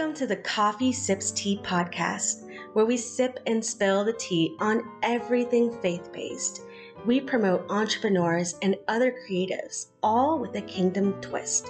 Welcome to the KoffeeSipsTea podcast, where we sip and spill the tea on everything faith based. We promote entrepreneurs and other creatives, all with a kingdom twist.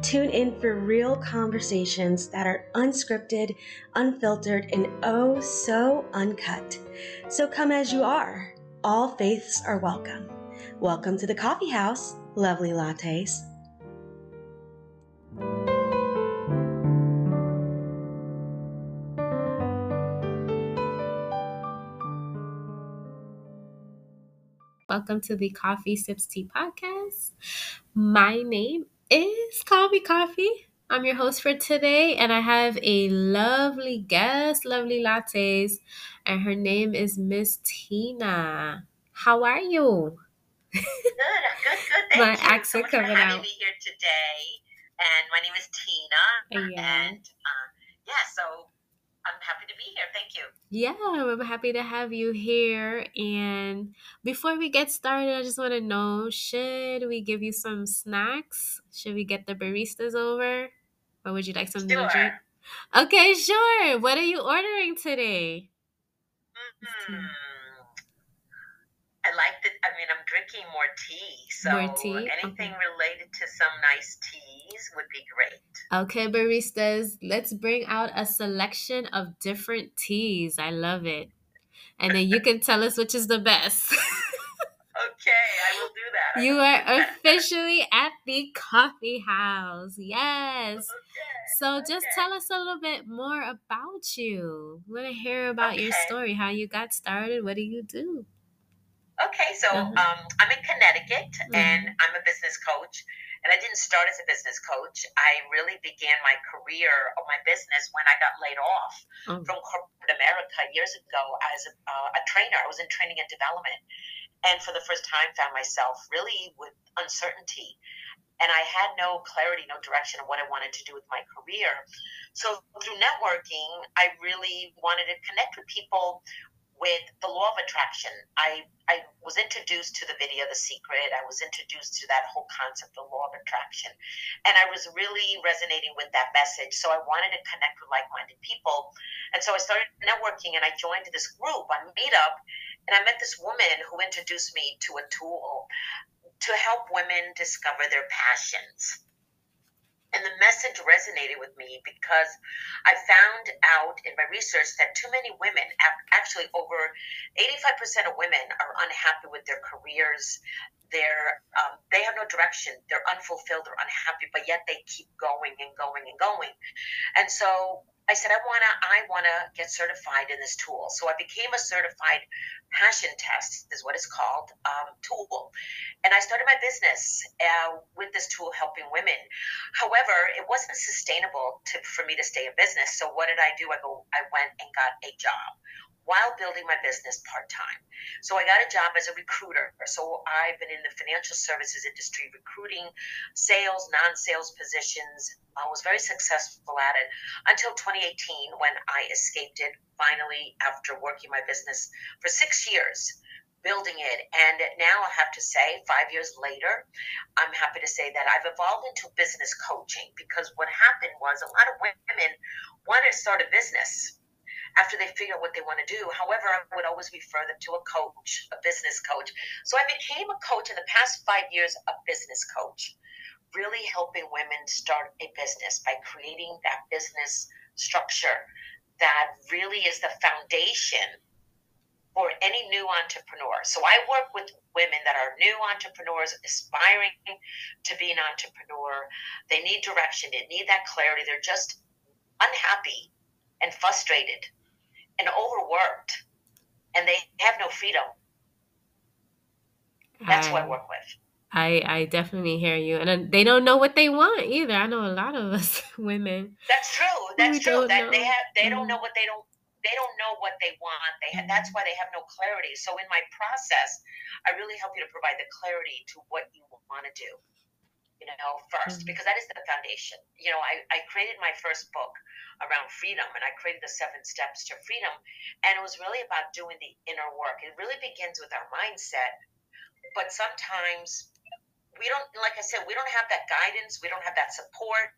Tune in for real conversations that are unscripted, unfiltered, and oh so uncut. So come as you are. All faiths are welcome. Welcome to the coffee house, lovely lattes. Welcome to the KoffeeSipsTea podcast. My name is Coffee Coffee. I'm your host for today, and I have a lovely guest, lovely lattes, and her name is Miss Tina. How are you? Good, good, good. Thank My you so accent for coming having out. me here today. And my name is Tina. Yeah. And uh, yeah, so I'm happy to be here. Thank you. Yeah, I'm happy to have you here. And before we get started, I just want to know should we give you some snacks? Should we get the baristas over? Or would you like something to drink? Sure. Okay, sure. What are you ordering today? Hmm. I like that. I mean, I'm drinking more tea. So More tea? anything Okay. related to some nice teas would be great. Okay, baristas, let's bring out a selection of different teas. I love it. And then you can tell us which is the best. Okay, I will do that. You are officially at the coffee house. Yes. Okay, So just okay. tell us a little bit more about you. I want to hear about your story, how you got started. What do you do? Okay, so Uh-huh. um, I'm in Connecticut Mm-hmm. and I'm a business coach. And I didn't start as a business coach. I really began my career or my business when I got laid off Oh. from corporate America years ago as a, uh, a trainer. I was in training and development. And for the first time, found myself really with uncertainty. And I had no clarity, no direction of what I wanted to do with my career. So through networking, I really wanted to connect with people with the law of attraction. I, I was introduced to the video The Secret. I was introduced to that whole concept, the law of attraction. And I was really resonating with that message. So I wanted to connect with like minded people. And so I started networking and I joined this group on Meetup. And I met this woman who introduced me to a tool to help women discover their passions. And the message resonated with me because I found out in my research that too many women, actually over 85% of women, are unhappy with their careers. They're, um, they have no direction. They're unfulfilled. They're unhappy, but yet they keep going and going and going. And so I said, I wanna, I wanna get certified in this tool. So I became a certified passion test, is what it's called, um, tool. And I started my business uh, with this tool helping women. However, it wasn't sustainable to, for me to stay in business. So what did I do? I go, I went and got a job while building my business part time. So I got a job as a recruiter. So I've been in the financial services industry, recruiting sales, non-sales positions. I was very successful at it until 2018 when I escaped it finally after working my business for six years building it. And now I have to say, five years later, I'm happy to say that I've evolved into business coaching because what happened was a lot of women wanted to start a business after they figure out what they want to do. However, I would always refer them to a coach, a business coach. So I became a coach in the past five years, a business coach, really helping women start a business by creating that business structure that really is the foundation for any new entrepreneur. So I work with women that are new entrepreneurs, aspiring to be an entrepreneur. They need direction, they need that clarity. They're just unhappy and frustrated and overworked, and they have no freedom. That's who I work with. I, I definitely hear you. And they don't know what they want either. I know a lot of us women. That's true. That's true. That they have they don't Mhm. know what they don't they don't know what they want. They ha- that's why they have no clarity. So in my process, I really help you to provide the clarity to what you want to do. You know, 1st Mhm. because that is the foundation. You know, I, I created my first book around freedom and I created the seven steps to freedom. And it was really about doing the inner work. It really begins with our mindset. But sometimes we don't, like I said, we don't have that guidance, we don't have that support.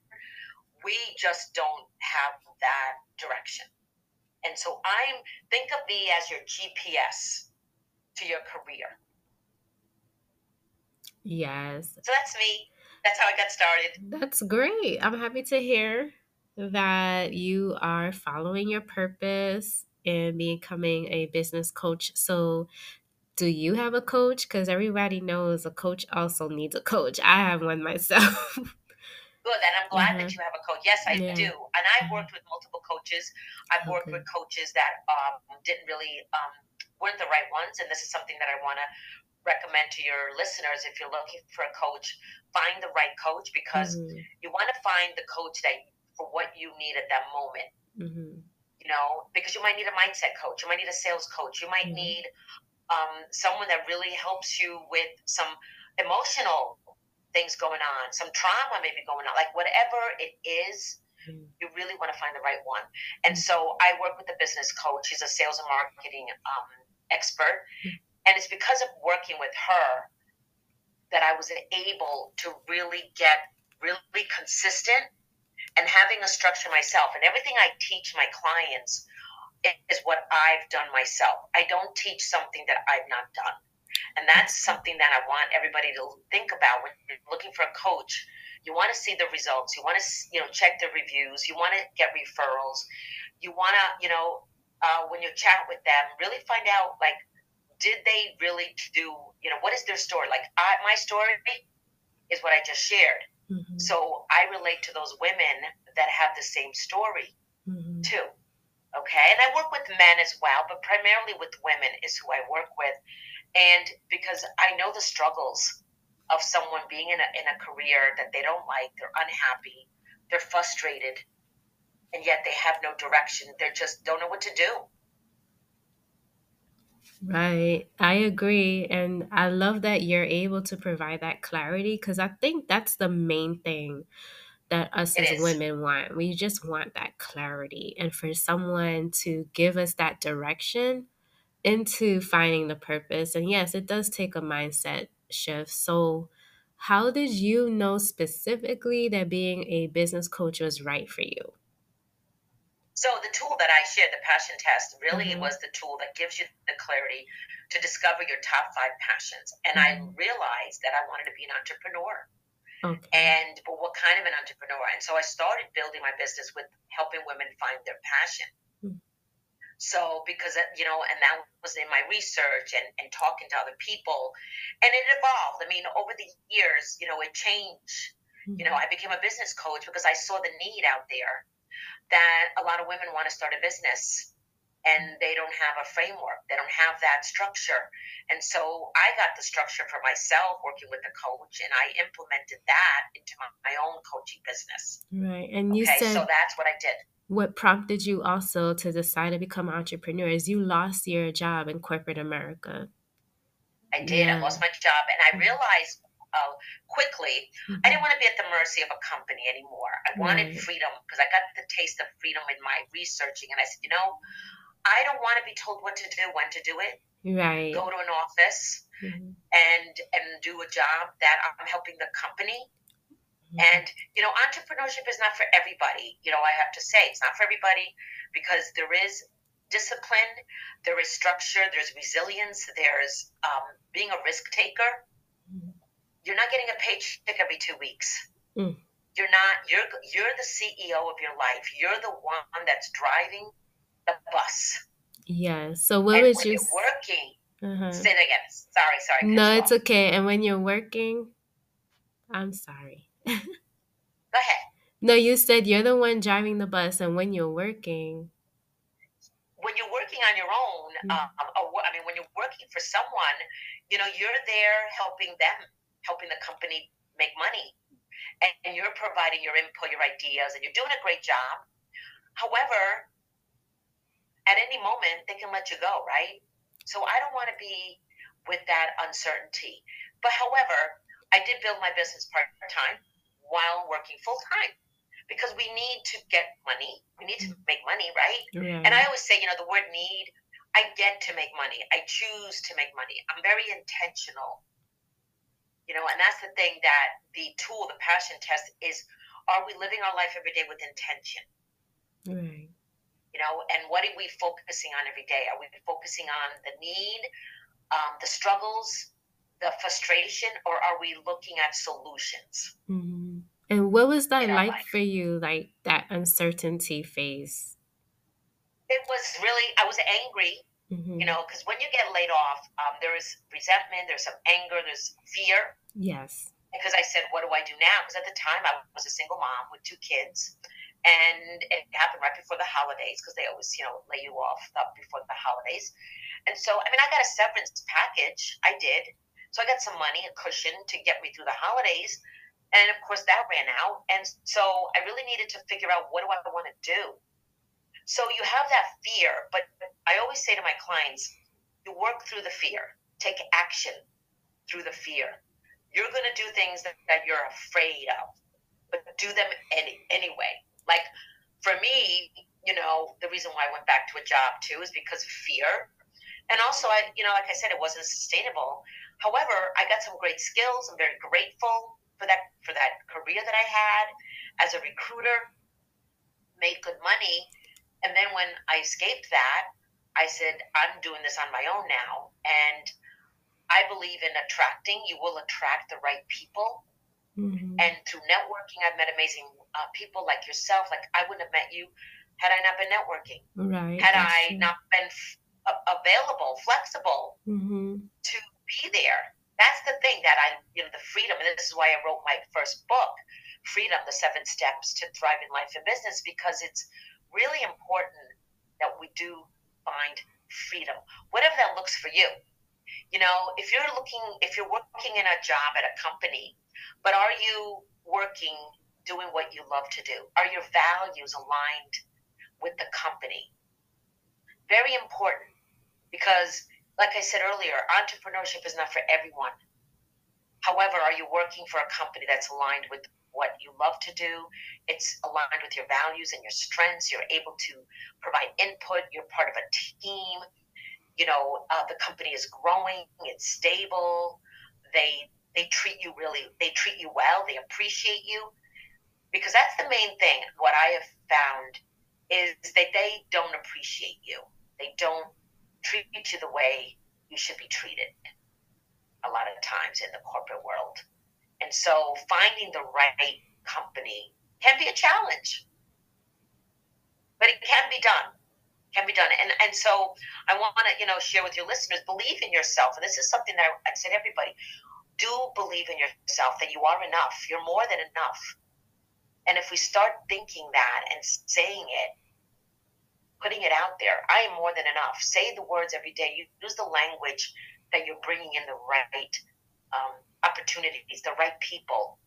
we just don't have that direction. And so I'm think of me as your GPS to your career. Yes. So that's me. That's how I got started. That's great. I'm happy to hear that you are following your purpose and becoming a business coach. So, do you have a coach? Because everybody knows a coach also needs a coach. I have one myself. Good, and I'm glad Mhm. that you have a coach. Yes, I Yeah. do, and I've Mhm. worked with multiple coaches. I've worked with coaches that um, didn't really um, weren't the right ones, and this is something that I want to recommend to your listeners. If you're looking for a coach, find the right coach because Mhm, you want to find the coach that for what you need at that moment. mhm, You know, because you might need a mindset coach, you might need a sales coach, you might Mhm. need um, someone that really helps you with some emotional things going on, some trauma maybe going on, like whatever it is, mhm. you really want to find the right one. And so I work with a business coach. She's a sales and marketing um, expert. And it's because of working with her that I was able to really get really consistent and having a structure myself. And everything I teach my clients is what I've done myself. I don't teach something that I've not done. And that's something that I want everybody to think about when you're looking for a coach. You want to see the results. You want to, you know, check the reviews. You want to get referrals. You want to, you know, uh, when you chat with them, really find out like, did they really do, you know, what is their story? Like, I, my story is what I just shared. Mhm, So I relate to those women that have the same story mhm. too. Okay. And I work with men as well, but primarily with women is who I work with. And because I know the struggles of someone being in a, in a career that they don't like, they're unhappy, they're frustrated, and yet they have no direction. They just don't know what to do. Right. I agree. And I love that you're able to provide that clarity because I think that's the main thing that us It as is. women want. We just want that clarity. And for someone to give us that direction into finding the purpose. And yes, it does take a mindset shift. So, how did you know specifically that being a business coach was right for you? So the tool that I shared, the passion test, really Mhm. was the tool that gives you the clarity to discover your top five passions. And I Mhm. realized that I wanted to be an entrepreneur. Okay. And but what kind of an entrepreneur? And so I started building my business with helping women find their passion. Mm. So because uh, you know, and that was in my research and, and talking to other people, and it evolved. I mean, over the years, you know, it changed. You know, I became a business coach because I saw the need out there that a lot of women want to start a business and they don't have a framework. They don't have that structure. And so I got the structure for myself working with a coach and I implemented that into my, my own coaching business. right. And you Okay, said so that's what I did. what prompted you also to decide to become an entrepreneur is you lost your job in corporate America. I did. Yeah. I lost my job and I Mhm. realized uh, quickly I didn't want to be at the mercy of a company anymore. I wanted Right. freedom because I got the taste of freedom in my researching. And I said, you know, I don't want to be told what to do, when to do it. Right. Go to an office Mhm. and and do a job that I'm helping the company. Mhm. And you know, entrepreneurship is not for everybody. You know, I have to say it's not for everybody because there is discipline, there is structure, there's resilience, there's um, being a risk taker. You're not getting a paycheck every two weeks. Mm. You're not. You're you're the CEO of your life. You're the one that's driving the bus. Yeah. So what was when your you're working, uh-huh. say it again. Sorry, sorry. No, it's off. okay. And when you're working, I'm sorry. Go ahead. No, you said you're the one driving the bus, and when you're working, when you're working on your own, Mm. um, I mean, when you're working for someone, you know, you're there helping them, helping the company make money, and, and you're providing your input, your ideas, and you're doing a great job. However, at any moment they can let you go, right? So I don't want to be with that uncertainty. But however, I did build my business part time while working full time because we need to get money. We need to make money, right? right? And I always say, you know, the word need, I get to make money. I choose to make money. I'm very intentional. You know, and that's the thing that the tool, the passion test, is are we living our life every day with intention? Right. You know, and what are we focusing on every day? Are we focusing on the need, um, the struggles, the frustration, or are we looking at solutions? Mm-hmm. And what was that like life? for you, like that uncertainty phase? It was really, I was angry, Mm-hmm. you know, because when you get laid off, um, there is resentment, there's some anger, there's fear. Yes. because I said, "What do I do now?" Because at the time I was a single mom with two kids, and it happened right before the holidays because they always, you know, lay you off up before the holidays. And so, I mean, I got a severance package. I did, so I got some money, a cushion to get me through the holidays. And of course, that ran out. And so, I really needed to figure out what do I want to do. So you have that fear, but I always say to my clients, you work through the fear, take action through the fear you're going to do things that, that you're afraid of, but do them any, anyway. Like for me, you know, the reason why I went back to a job too is because of fear. And also, I, you know, like I said, it wasn't sustainable. However, I got some great skills. I'm very grateful for that for that career that I had as a recruiter. Made good money, and then when I escaped that, I said, I'm doing this on my own now, and I believe in attracting. You will attract the right people. Mm-hmm. And through networking, I've met amazing uh, people like yourself. Like I wouldn't have met you had I not been networking. Right. Had I not been f- available, flexible Mm-hmm. to be there. That's the thing that I, you know, the freedom. And this is why I wrote my first book, Freedom: The Seven Steps to Thrive in Life and Business, because it's really important that we do find freedom, whatever that looks for you. You know, if you're looking, if you're working in a job at a company, but are you working doing what you love to do? Are your values aligned with the company? Very important because, like I said earlier, entrepreneurship is not for everyone. However, are you working for a company that's aligned with what you love to do? It's aligned with your values and your strengths. You're able to provide input. You're part of a team. You know uh, the company is growing. It's stable. They they treat you really they treat you well. They appreciate you. Because that's the main thing. What i have found is that they don't appreciate you. They don't treat you the way you should be treated a lot of times in the corporate world and so finding the right company can be a challenge but it can be done can be done. And and so I want to you know share with your listeners, believe in yourself. And this is something that I, I said everybody, do believe in yourself that you are enough. You're more than enough. And if we start thinking that and saying it, putting it out there, I am more than enough. Say the words every day. You use the language that you're bringing in the right um, opportunities, the right people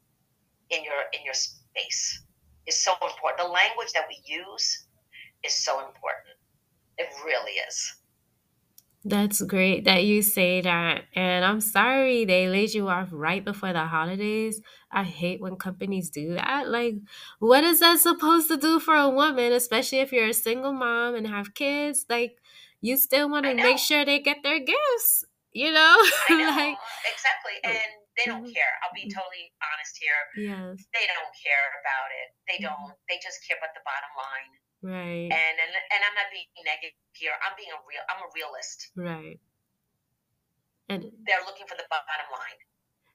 in your in your space is so important. The language that we use is so important. It really is. That's great that you say that. And I'm sorry they laid you off right before the holidays. I hate when companies do that. Like, what is that supposed to do for a woman, especially if you're a single mom and have kids? Like, you still want to make sure they get their gifts, you know? Know like, exactly, and they don't Mhm. care. I'll be totally honest here. yes, They don't care about it. They Mhm. don't. They just care about the bottom line. right, And and and I'm not being negative here. I'm being a real. I'm a realist. right. And They're looking for the bottom line.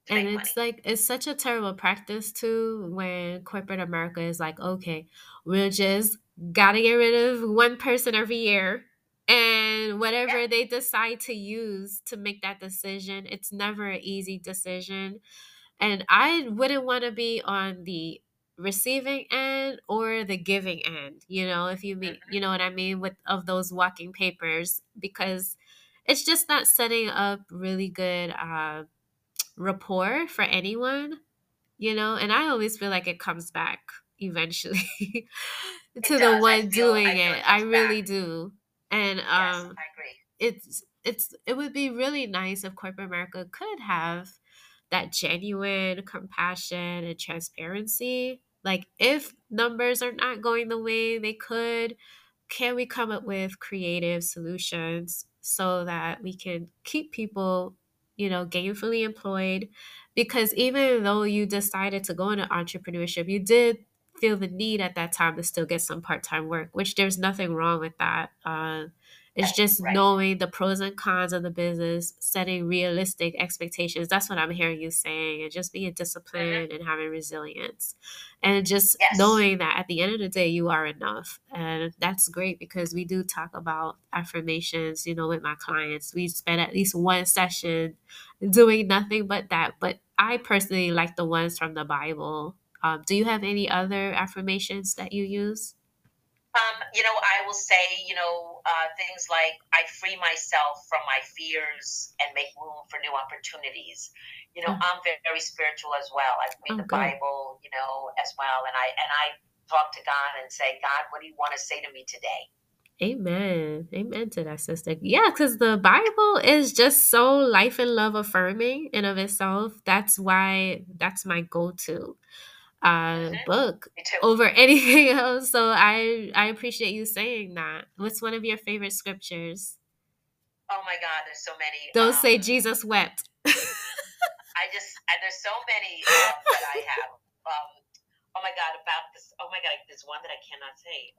And it's money. like it's such a terrible practice too when corporate America is like, okay, we'll just gotta get rid of one person every year. And whatever Yeah. they decide to use to make that decision, it's never an easy decision. And I wouldn't want to be on the receiving end or the giving end, you know, if you mean, Mhm. you know what I mean, with of those walking papers, because it's just not setting up really good uh, rapport for anyone, you know. And I always feel like it comes back eventually to the. I one feel- doing it. it I really back. do. And Yes, um, I agree. it's it's it would be really nice if corporate America could have that genuine compassion and transparency. Like if numbers are not going the way they could, can we come up with creative solutions so that we can keep people, you know, gainfully employed? Because even though you decided to go into entrepreneurship, you did feel the need at that time to still get some part-time work which there's nothing wrong with that uh, it's just Right. knowing the pros and cons of the business setting realistic expectations that's what i'm hearing you saying and just being disciplined and having resilience and just Yes. knowing that at the end of the day you are enough and that's great because we do talk about affirmations you know with my clients we spend at least one session doing nothing but that but i personally like the ones from the bible um, do you have any other affirmations that you use Um, you know, I will say, you know, uh, things like I free myself from my fears and make room for new opportunities. You know, Mm. I'm very, very spiritual as well. I read Oh, the. Bible, you know, as well, and I and I talk to God and say, God, what do you want to say to me today? Amen. Amen to that, sister. Yeah, because the Bible is just so life and love affirming in of itself. That's why that's my go-to uh book over anything else. So I I appreciate you saying that. What's one of your favorite scriptures? Oh my God, there's so many. Don't say um, Jesus wept. I just I, there's so many um, that I have. Um, oh my God, about this. Oh my God, there's one that I cannot say.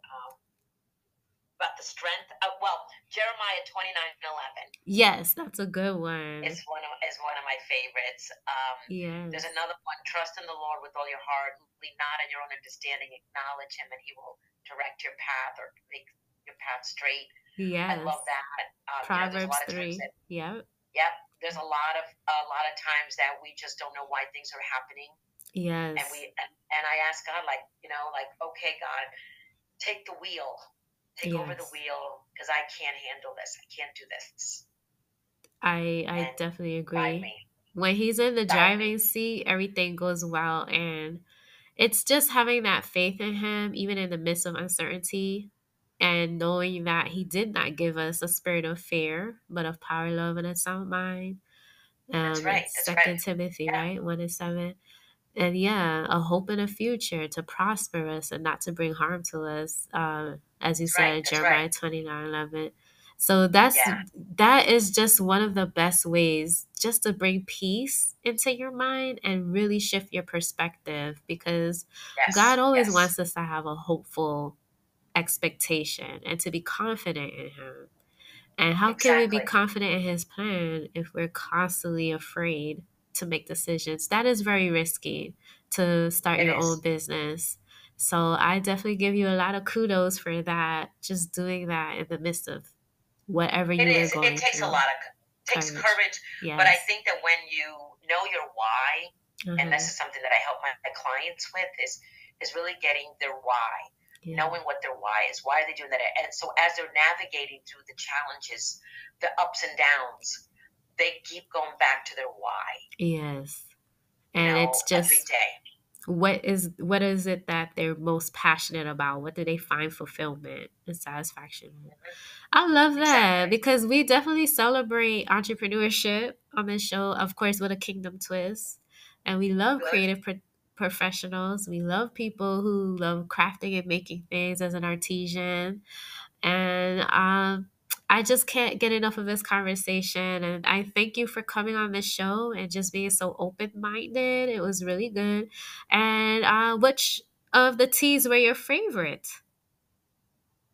The strength. Uh, well, Jeremiah twenty nine eleven yes, that's a good one. It's one of is one of my favorites. Um, Yes. there's another one. Trust in the Lord with all your heart. Lean not on your own understanding. Acknowledge Him, and He will direct your path or make your path straight. Yes. I love that. Um, Proverbs you know, there's a lot of times 3. that, Yep. yep. There's a lot of a lot of times that we just don't know why things are happening. Yes. and we and, and I ask God like you know like okay God take the wheel take over the wheel because I can't handle this I can't do this I I And definitely agree. when he's in the Guide me. driving seat, everything goes well. And it's just having that faith in him, even in the midst of uncertainty, and knowing that he did not give us a spirit of fear, but of power, love, and a sound mind. That's Um, right, that's Second right. Timothy, Yeah. right? One and seven. And yeah, a hope in a future to prosper us and not to bring harm to us. Uh, as you said, right, Jeremiah right. twenty nine eleven. So that's Yeah. that is just one of the best ways just to bring peace into your mind and really shift your perspective because yes God always yes. wants us to have a hopeful expectation and to be confident in him. And how can we be confident in his plan if we're constantly afraid to make decisions? That is very risky to start It your is. own business. So I definitely give you a lot of kudos for that, just doing that in the midst of whatever you it were is going it takes through. a lot of takes Courage. courage Yes. but I think that when you know your why and this Uh-huh. is something that I help my, my clients with is is really getting their why Yeah. knowing what their why is. Why are they doing that? And so as they're navigating through the challenges, the ups and downs, they keep going back to their why. Yes. You And know, it's every just day. What is what is it that they're most passionate about? What do they find fulfillment and satisfaction? I love that Exactly. because we definitely celebrate entrepreneurship on this show, of course, with a kingdom twist. And we love creative pro- professionals. We love people who love crafting and making things as an artisan. And um, I just can't get enough of this conversation. And I thank you for coming on this show and just being so open minded. It was really good. And uh, which of the teas were your favorite?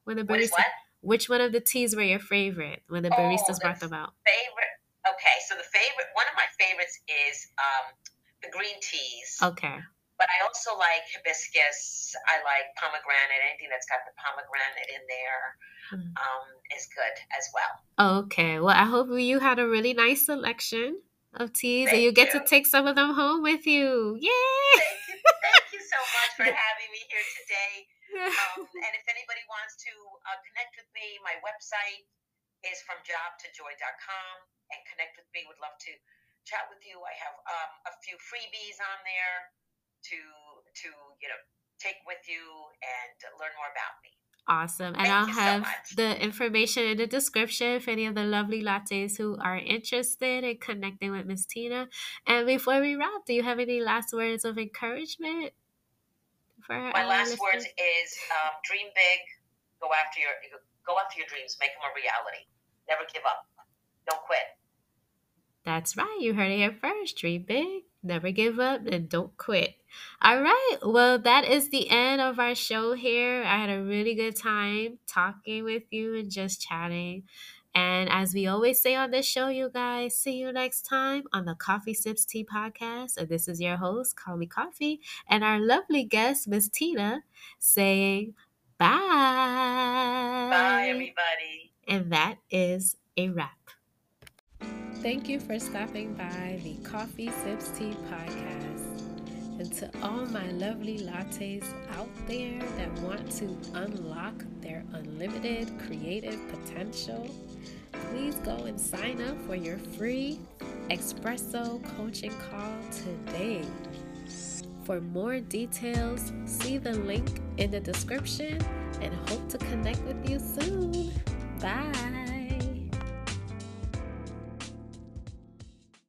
When the barista, what? which one of the teas were your favorite when the Oh, baristas brought them out? Favorite. Okay, so the favorite, one of my favorites is um, the green teas. Okay. But I also like hibiscus. I like pomegranate. Anything that's got the pomegranate in there Mhm. um, is good as well. Okay. Well, I hope you had a really nice selection of teas and you get to take some of them home with you. Yay! Thank you, thank you so much for having me here today. Um, and if anybody wants to uh, connect with me, my website is fromjobtojoy.com and connect with me. Would love to chat with you. I have um, a few freebies on there to to you know take with you and learn more about me. Awesome. And Thank I'll you so have the information in the description for any of the lovely lattes who are interested in connecting with Miss Tina. And before we wrap, do you have any last words of encouragement for My last words is um, dream big, go after your go after your dreams, make them a reality. Never give up. Don't quit. That's right. You heard it here first. Dream big, never give up and don't quit. All right. Well, that is the end of our show here. I had a really good time talking with you and just chatting. And as we always say on this show, you guys, see you next time on the KoffeeSipsTea podcast. And this is your host, Call Me Coffee, and our lovely guest, Miss Tina, saying bye. Bye, everybody. And that is a wrap. Thank you for stopping by the KoffeeSipsTea podcast. And to all my lovely lattes out there that want to unlock their unlimited creative potential, please go and sign up for your free espresso coaching call today. For more details, see the link in the description and hope to connect with you soon. Bye.